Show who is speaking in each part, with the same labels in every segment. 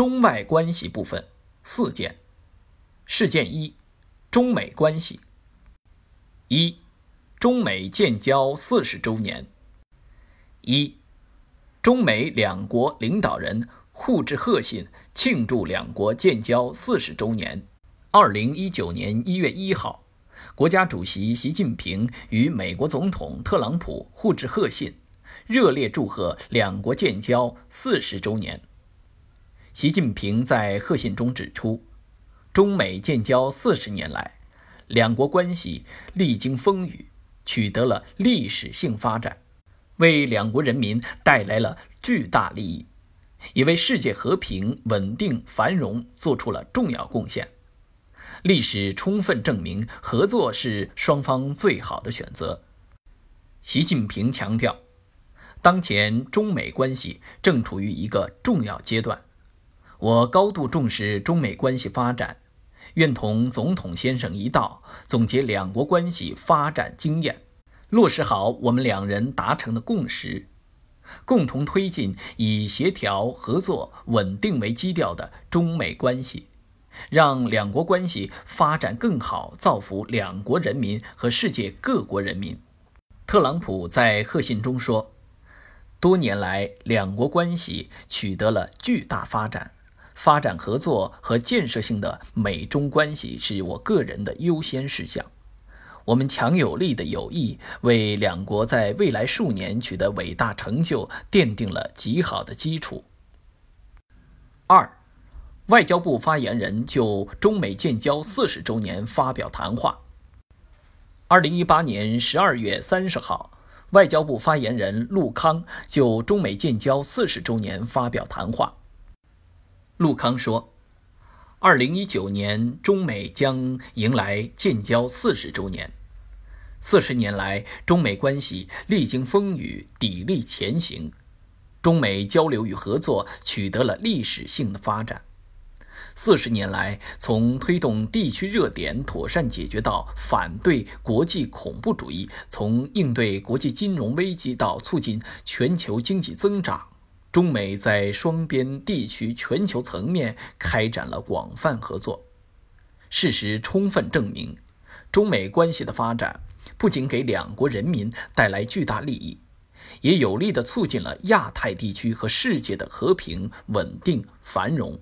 Speaker 1: 中外关系部分四件事件一：中美关系。一、中美建交四十周年。一、中美两国领导人互致贺信，庆祝两国建交四十周年。二零一九年一月一号，国家主席习近平与美国总统特朗普互致贺信，热烈祝贺两国建交四十周年。习近平在贺信中指出，中美建交四十年来，两国关系历经风雨，取得了历史性发展，为两国人民带来了巨大利益，也为世界和平、稳定、繁荣做出了重要贡献。历史充分证明，合作是双方最好的选择。习近平强调，当前中美关系正处于一个重要阶段。我高度重视中美关系发展，愿同总统先生一道总结两国关系发展经验，落实好我们两人达成的共识，共同推进以协调、合作、稳定为基调的中美关系，让两国关系发展更好，造福两国人民和世界各国人民。特朗普在贺信中说：“多年来，两国关系取得了巨大发展。”发展合作和建设性的美中关系是我个人的优先事项。我们强有力的友谊为两国在未来数年取得伟大成就奠定了极好的基础。二，外交部发言人就中美建交四十周年发表谈话。二零一八年十二月三十号，外交部发言人陆康就中美建交四十周年发表谈话。陆康说：“二零一九年，中美将迎来建交四十周年。四十年来，中美关系历经风雨，砥砺前行，中美交流与合作取得了历史性的发展。四十年来，从推动地区热点妥善解决到反对国际恐怖主义，从应对国际金融危机到促进全球经济增长。”中美在双边、地区、全球层面开展了广泛合作。事实充分证明，中美关系的发展不仅给两国人民带来巨大利益，也有力地促进了亚太地区和世界的和平、稳定、繁荣。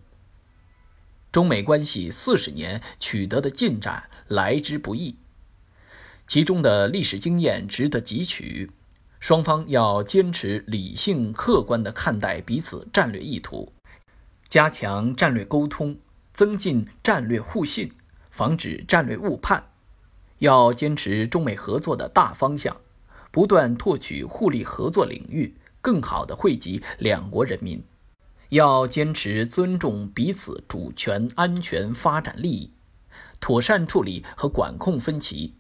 Speaker 1: 中美关系四十年取得的进展来之不易，其中的历史经验值得汲取。双方要坚持理性客观地看待彼此战略意图，加强战略沟通，增进战略互信，防止战略误判。要坚持中美合作的大方向，不断拓取互利合作领域，更好地惠及两国人民。要坚持尊重彼此主权、安全、发展利益，妥善处理和管控分歧，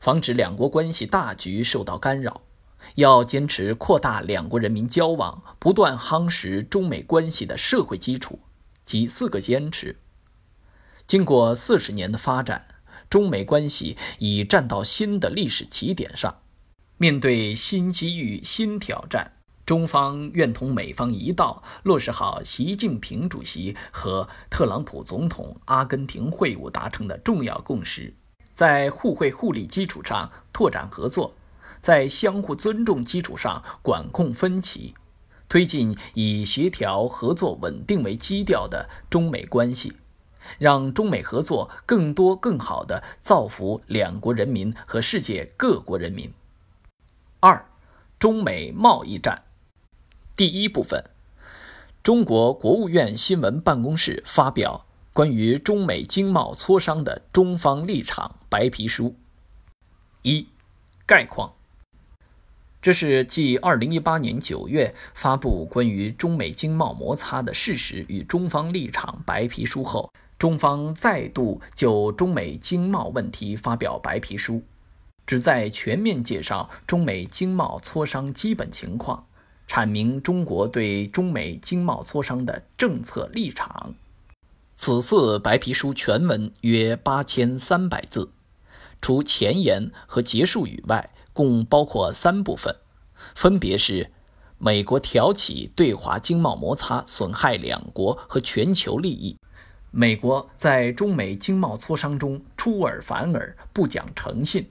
Speaker 1: 防止两国关系大局受到干扰。要坚持扩大两国人民交往，不断夯实中美关系的社会基础，即四个坚持。经过四十年的发展，中美关系已站到新的历史起点上。面对新机遇、新挑战，中方愿同美方一道落实好习近平主席和特朗普总统阿根廷会晤达成的重要共识，在互惠互利基础上拓展合作。在相互尊重基础上管控分歧，推进以协调、合作、稳定为基调的中美关系，让中美合作更多、更好地造福两国人民和世界各国人民。二、中美贸易战。第一部分，中国国务院新闻办公室发表关于中美经贸磋商的中方立场白皮书。一、概况。这是继2018年9月发布关于中美经贸摩擦的事实与中方立场白皮书后，中方再度就中美经贸问题发表白皮书，旨在全面介绍中美经贸磋商基本情况，阐明中国对中美经贸磋商的政策立场。此次白皮书全文约八千三百字，除前言和结束语外。共包括三部分，分别是美国挑起对华经贸摩擦，损害两国和全球利益。美国在中美经贸磋商中出尔反尔，不讲诚信。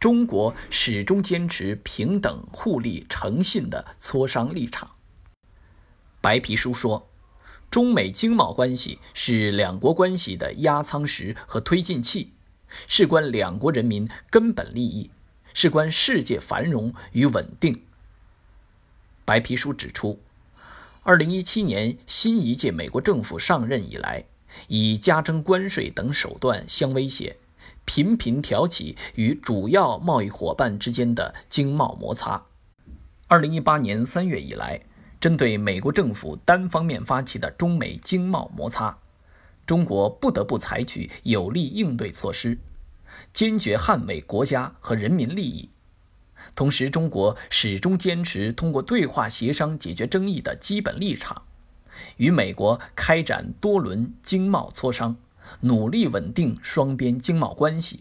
Speaker 1: 中国始终坚持平等、互利、诚信的磋商立场。白皮书说，中美经贸关系是两国关系的压舱石和推进器，事关两国人民根本利益，事关世界繁荣与稳定。白皮书指出，二零一七年新一届美国政府上任以来。以加征关税等手段相威胁，频频挑起与主要贸易伙伴之间的经贸摩擦。二零一八年三月以来，针对美国政府单方面发起的中美经贸摩擦，中国不得不采取有力应对措施，坚决捍卫国家和人民利益。同时，中国始终坚持通过对话协商解决争议的基本立场。与美国开展多轮经贸磋商，努力稳定双边经贸关系。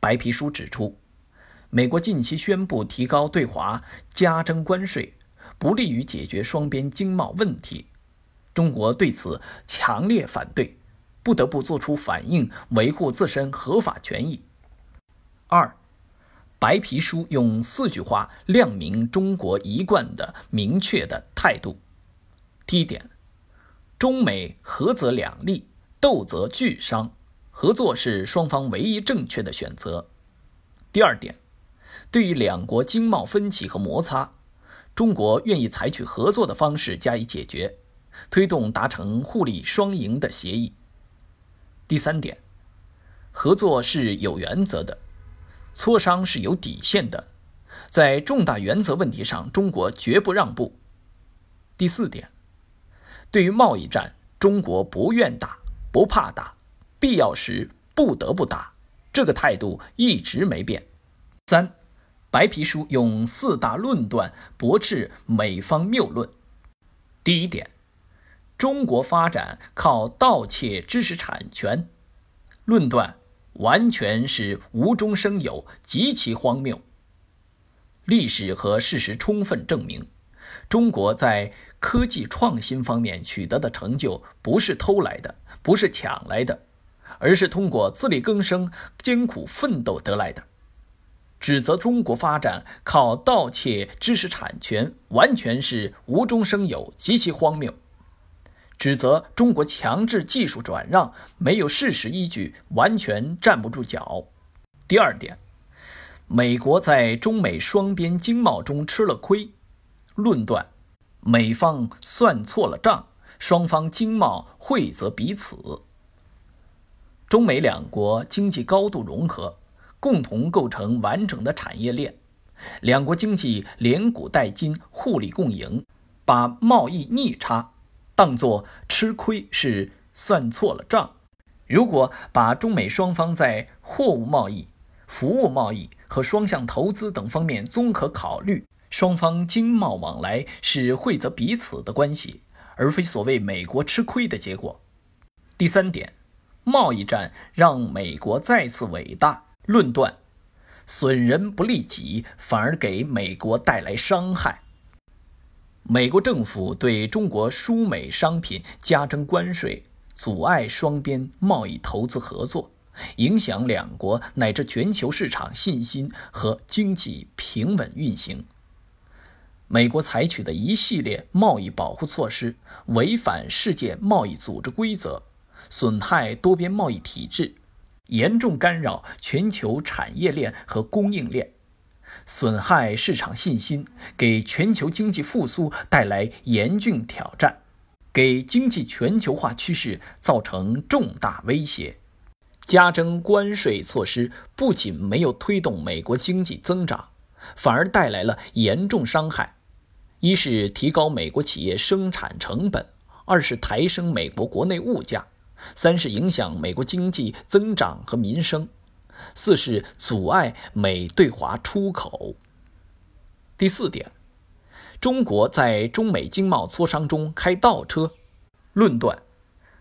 Speaker 1: 白皮书指出，美国近期宣布提高对华加征关税，不利于解决双边经贸问题。中国对此强烈反对，不得不作出反应，维护自身合法权益。二，白皮书用四句话亮明中国一贯的明确的态度。第一点，中美合则两利，斗则俱伤，合作是双方唯一正确的选择。第二点，对于两国经贸分歧和摩擦，中国愿意采取合作的方式加以解决，推动达成互利双赢的协议。第三点，合作是有原则的，磋商是有底线的，在重大原则问题上，中国绝不让步。第四点。对于贸易战，中国不愿打，不怕打，必要时不得不打，这个态度一直没变。三，白皮书用四大论断驳斥美方谬论。第一点，中国发展靠盗窃知识产权，论断完全是无中生有，极其荒谬。历史和事实充分证明。中国在科技创新方面取得的成就，不是偷来的，不是抢来的，而是通过自力更生、艰苦奋斗得来的。指责中国发展靠盗窃知识产权，完全是无中生有，极其荒谬。指责中国强制技术转让，没有事实依据，完全站不住脚。第二点，美国在中美双边经贸中吃了亏。论断，美方算错了账，双方经贸惠泽彼此。中美两国经济高度融合，共同构成完整的产业链，两国经济连股带金，互利共赢。把贸易逆差当作吃亏是算错了账。如果把中美双方在货物贸易、服务贸易和双向投资等方面综合考虑。双方经贸往来是惠泽彼此的关系，而非所谓美国吃亏的结果。第三点，贸易战让美国再次伟大。论断，损人不利己，反而给美国带来伤害。美国政府对中国输美商品加征关税，阻碍双边贸易投资合作，影响两国乃至全球市场信心和经济平稳运行。美国采取的一系列贸易保护措施，违反世界贸易组织规则，损害多边贸易体制，严重干扰全球产业链和供应链，损害市场信心，给全球经济复苏带来严峻挑战，给经济全球化趋势造成重大威胁。加征关税措施不仅没有推动美国经济增长，反而带来了严重伤害。一是提高美国企业生产成本，二是抬升美国国内物价，三是影响美国经济增长和民生，四是阻碍美对华出口。第四点，中国在中美经贸磋商中开倒车，论断，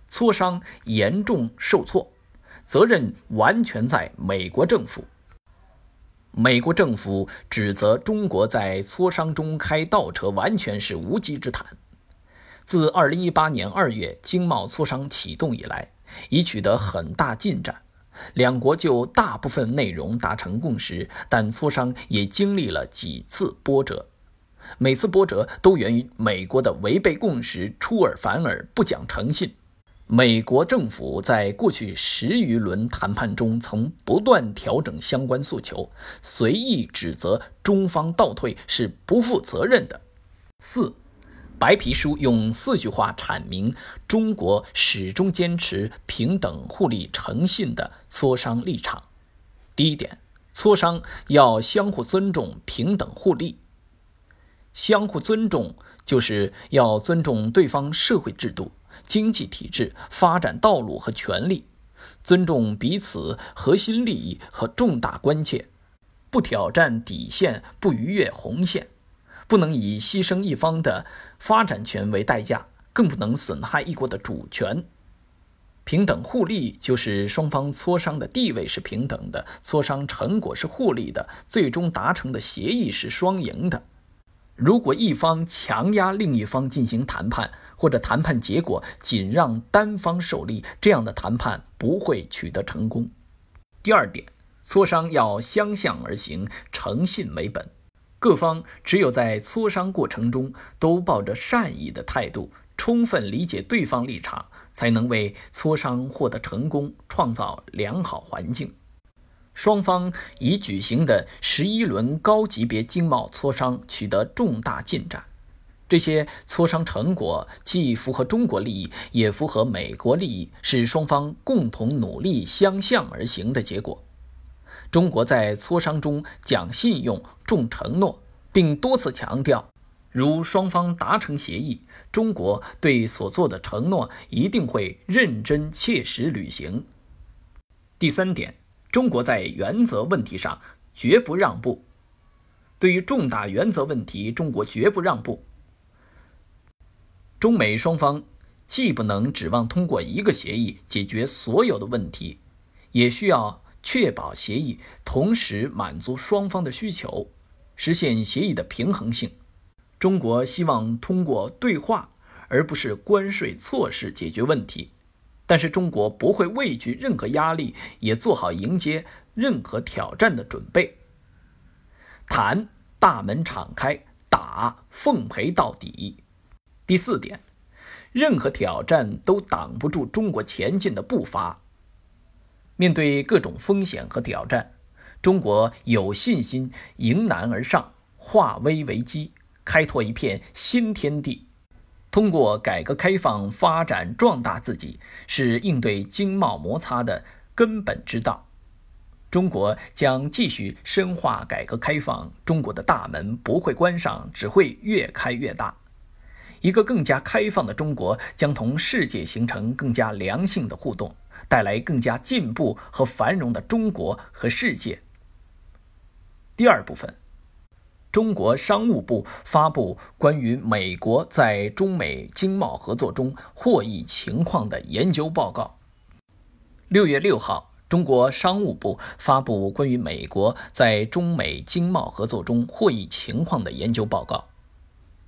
Speaker 1: 磋商严重受挫，责任完全在美国政府。美国政府指责中国在磋商中开倒车，完全是无稽之谈。自2018年2月经贸磋商启动以来，已取得很大进展，两国就大部分内容达成共识，但磋商也经历了几次波折。每次波折都源于美国的违背共识、出尔反尔、不讲诚信。美国政府在过去十余轮谈判中，曾不断调整相关诉求，随意指责中方倒退是不负责任的。四，白皮书用四句话阐明中国始终坚持平等互利、诚信的磋商立场。第一点，磋商要相互尊重、平等互利。相互尊重就是要尊重对方社会制度。经济体制、发展道路和权利，尊重彼此核心利益和重大关切，不挑战底线，不逾越红线，不能以牺牲一方的发展权为代价，更不能损害一国的主权。平等互利就是双方磋商的地位是平等的，磋商成果是互利的，最终达成的协议是双赢的。如果一方强压另一方进行谈判，或者谈判结果仅让单方受利，这样的谈判不会取得成功。第二点，磋商要相向而行，诚信为本。各方只有在磋商过程中都抱着善意的态度，充分理解对方立场，才能为磋商获得成功创造良好环境。双方已举行的十一轮高级别经贸磋商取得重大进展。这些磋商成果既符合中国利益，也符合美国利益，是双方共同努力相向而行的结果。中国在磋商中讲信用、重承诺，并多次强调，如双方达成协议，中国对所做的承诺一定会认真切实履行。第三点，中国在原则问题上绝不让步。对于重大原则问题，中国绝不让步。中美双方既不能指望通过一个协议解决所有的问题，也需要确保协议同时满足双方的需求，实现协议的平衡性。中国希望通过对话而不是关税措施解决问题，但是中国不会畏惧任何压力，也做好迎接任何挑战的准备。谈大门敞开，打奉陪到底。第四点，任何挑战都挡不住中国前进的步伐。面对各种风险和挑战，中国有信心迎难而上，化危为机，开拓一片新天地。通过改革开放发展壮大自己，是应对经贸摩擦的根本之道。中国将继续深化改革开放，中国的大门不会关上，只会越开越大。一个更加开放的中国将同世界形成更加良性的互动，带来更加进步和繁荣的中国和世界。第二部分，中国商务部发布关于美国在中美经贸合作中获益情况的研究报告。六月六号，中国商务部发布关于美国在中美经贸合作中获益情况的研究报告。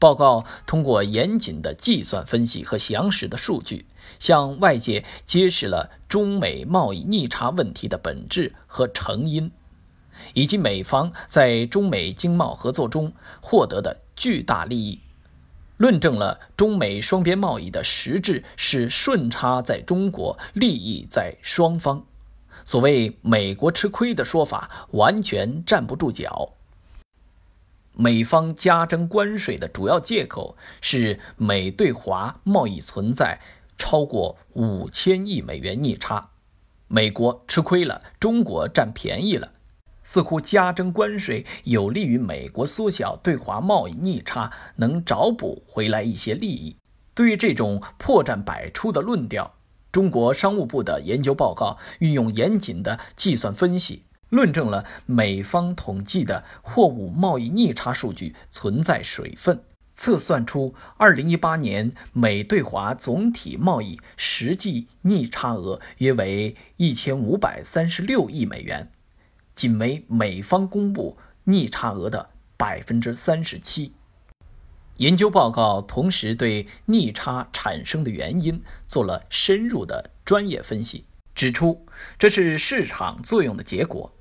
Speaker 1: 报告通过严谨的计算分析和详实的数据，向外界揭示了中美贸易逆差问题的本质和成因，以及美方在中美经贸合作中获得的巨大利益，论证了中美双边贸易的实质是顺差在中国，利益在双方。所谓“美国吃亏”的说法完全站不住脚。美方加征关税的主要借口是美对华贸易存在超过五千亿美元逆差，美国吃亏了，中国占便宜了，似乎加征关税有利于美国缩小对华贸易逆差，能找补回来一些利益。对于这种破绽百出的论调，中国商务部的研究报告运用严谨的计算分析。论证了美方统计的货物贸易逆差数据存在水分，测算出2018年美对华总体贸易实际逆差额约为1536亿美元，仅为美方公布逆差额的百分之三十七。研究报告同时对逆差产生的原因做了深入的专业分析，指出这是市场作用的结果，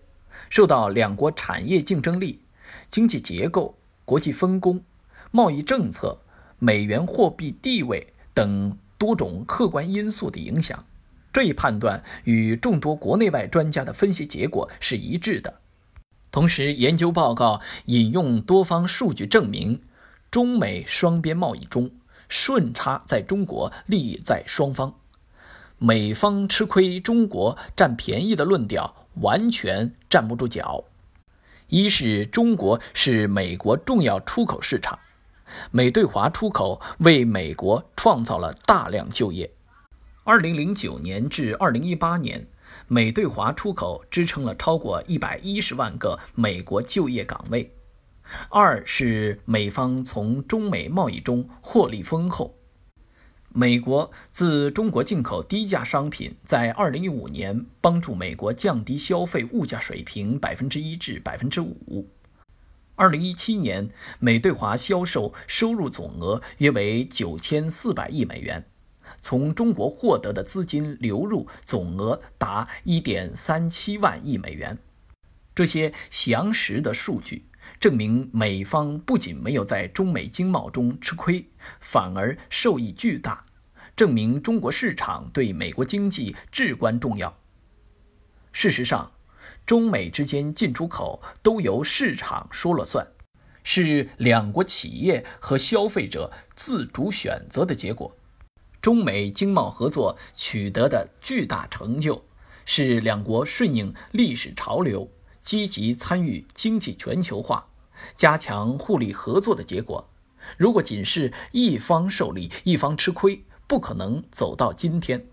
Speaker 1: 受到两国产业竞争力、经济结构、国际分工、贸易政策、美元货币地位等多种客观因素的影响。这一判断与众多国内外专家的分析结果是一致的。同时，研究报告引用多方数据证明。中美双边贸易中，顺差在中国，利益在双方。美方吃亏，中国占便宜的论调完全站不住脚。一是中国是美国重要出口市场，美对华出口为美国创造了大量就业。二零零九年至二零一八年，美对华出口支撑了超过一百一十万个美国就业岗位。二是美方从中美贸易中获利丰厚。美国自中国进口低价商品，在2015年帮助美国降低消费物价水平百分之一至百分之五。2017年，美对华销售收入总额约为9400亿美元，从中国获得的资金流入总额达1.37万亿美元。这些详实的数据。证明美方不仅没有在中美经贸中吃亏，反而受益巨大，证明中国市场对美国经济至关重要。事实上，中美之间进出口都由市场说了算，是两国企业和消费者自主选择的结果。中美经贸合作取得的巨大成就，是两国顺应历史潮流，积极参与经济全球化。加强互利合作的结果，如果仅是一方受利，一方吃亏，不可能走到今天。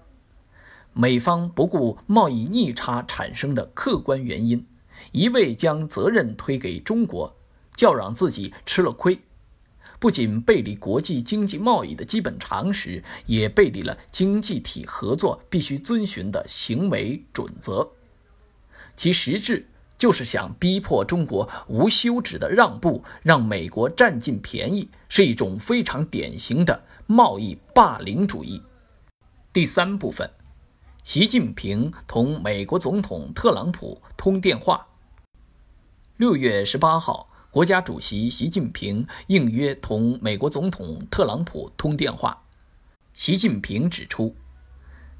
Speaker 1: 美方不顾贸易逆差产生的客观原因，一味将责任推给中国，叫嚷自己吃了亏，不仅背离国际经济贸易的基本常识，也背离了经济体合作必须遵循的行为准则，其实质。就是想逼迫中国无休止的让步，让美国占尽便宜，是一种非常典型的贸易霸凌主义。第三部分，习近平同美国总统特朗普通电话。六月十八号，国家主席习近平应约同美国总统特朗普通电话。习近平指出，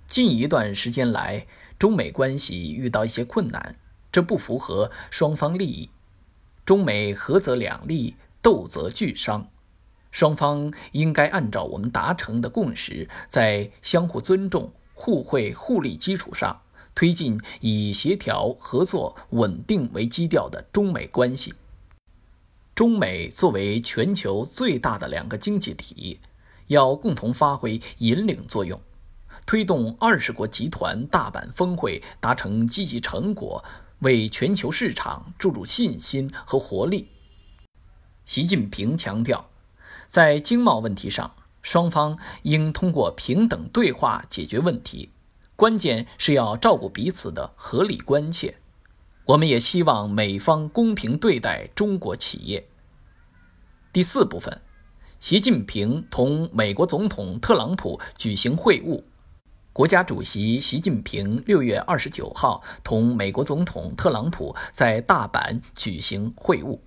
Speaker 1: 近一段时间来，中美关系遇到一些困难。这不符合双方利益，中美合则两利，斗则俱伤。双方应该按照我们达成的共识，在相互尊重、互惠互利基础上，推进以协调、合作、稳定为基调的中美关系。中美作为全球最大的两个经济体，要共同发挥引领作用，推动二十国集团大阪峰会达成积极成果。为全球市场注入信心和活力。习近平强调，在经贸问题上，双方应通过平等对话解决问题，关键是要照顾彼此的合理关切。我们也希望美方公平对待中国企业。第四部分，习近平同美国总统特朗普举行会晤。国家主席习近平六月二十九号同美国总统特朗普在大阪举行会晤，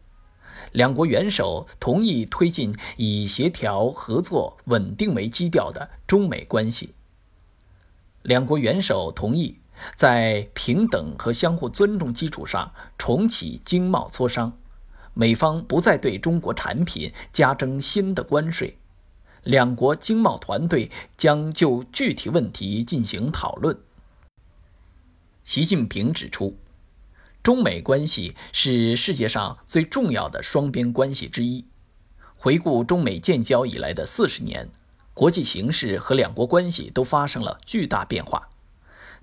Speaker 1: 两国元首同意推进以协调、合作、稳定为基调的中美关系。两国元首同意在平等和相互尊重基础上重启经贸磋商，美方不再对中国产品加征新的关税。两国经贸团队将就具体问题进行讨论。习近平指出，中美关系是世界上最重要的双边关系之一。回顾中美建交以来的四十年，国际形势和两国关系都发生了巨大变化，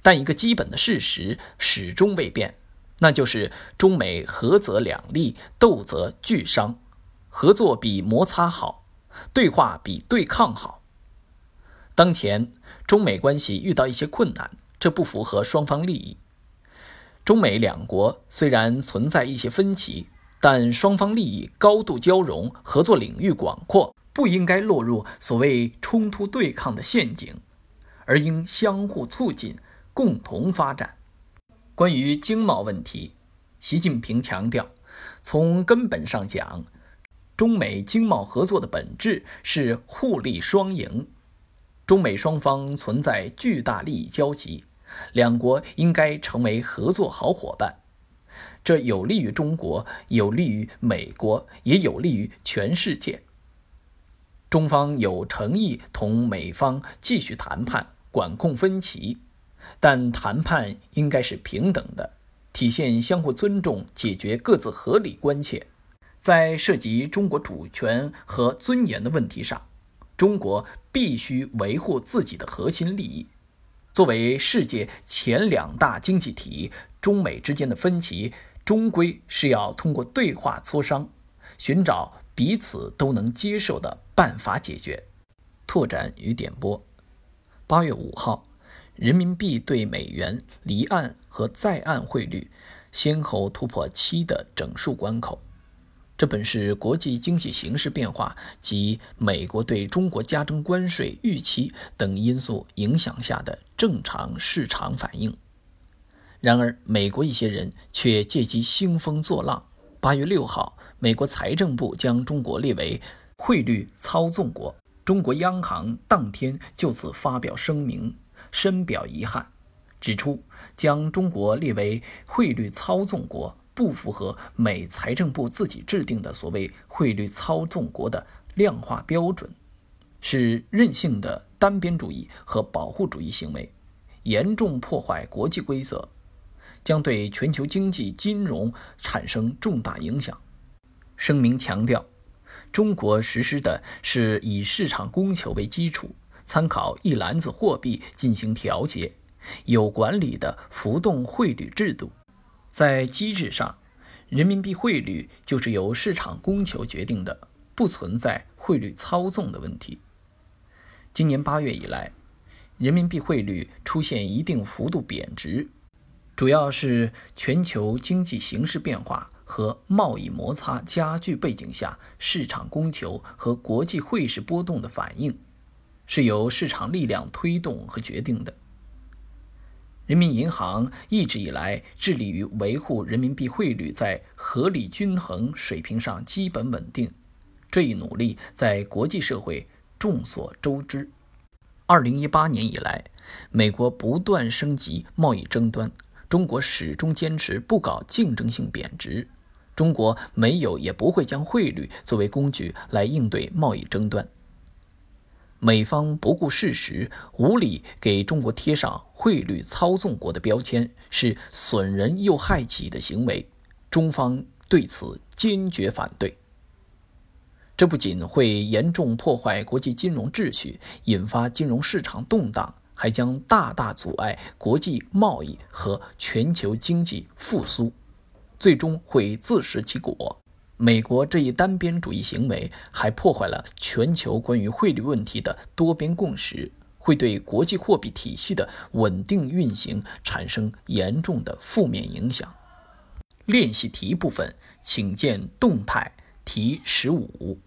Speaker 1: 但一个基本的事实始终未变，那就是中美合则两利，斗则俱伤，合作比摩擦好。对话比对抗好。当前中美关系遇到一些困难，这不符合双方利益。中美两国虽然存在一些分歧，但双方利益高度交融，合作领域广阔，不应该落入所谓冲突对抗的陷阱，而应相互促进，共同发展。关于经贸问题，习近平强调，从根本上讲，中美经贸合作的本质是互利双赢，中美双方存在巨大利益交集。两国应该成为合作好伙伴，这有利于中国，有利于美国，也有利于全世界。中方有诚意同美方继续谈判，管控分歧，但谈判应该是平等的，体现相互尊重，解决各自合理关切。在涉及中国主权和尊严的问题上，中国必须维护自己的核心利益。作为世界前两大经济体，中美之间的分歧终归是要通过对话磋商，寻找彼此都能接受的办法解决。拓展与点播：八月五号，人民币对美元离岸和在岸汇率先后突破七的整数关口。这本是国际经济形势变化及美国对中国加征关税预期等因素影响下的正常市场反应。然而，美国一些人却借机兴风作浪。八月六号，美国财政部将中国列为汇率操纵国，中国央行当天就此发表声明，深表遗憾，指出将中国列为汇率操纵国。不符合美财政部自己制定的所谓汇率操纵国的量化标准，是任性的单边主义和保护主义行为，严重破坏国际规则，将对全球经济金融产生重大影响。声明强调，中国实施的是以市场供求为基础，参考一篮子货币进行调节，有管理的浮动汇率制度。在机制上，人民币汇率就是由市场供求决定的，不存在汇率操纵的问题。今年八月以来，人民币汇率出现一定幅度贬值，主要是全球经济形势变化和贸易摩擦加剧背景下市场供求和国际汇市波动的反应，是由市场力量推动和决定的。人民银行一直以来致力于维护人民币汇率在合理均衡水平上基本稳定，这一努力在国际社会众所周知。二零一八年以来，美国不断升级贸易争端，中国始终坚持不搞竞争性贬值，中国没有也不会将汇率作为工具来应对贸易争端。美方不顾事实，无理给中国贴上汇率操纵国的标签，是损人又害己的行为。中方对此坚决反对。这不仅会严重破坏国际金融秩序，引发金融市场动荡，还将大大阻碍国际贸易和全球经济复苏，最终会自食其果。美国这一单边主义行为还破坏了全球关于汇率问题的多边共识，会对国际货币体系的稳定运行产生严重的负面影响。练习题部分，请见动态题十五。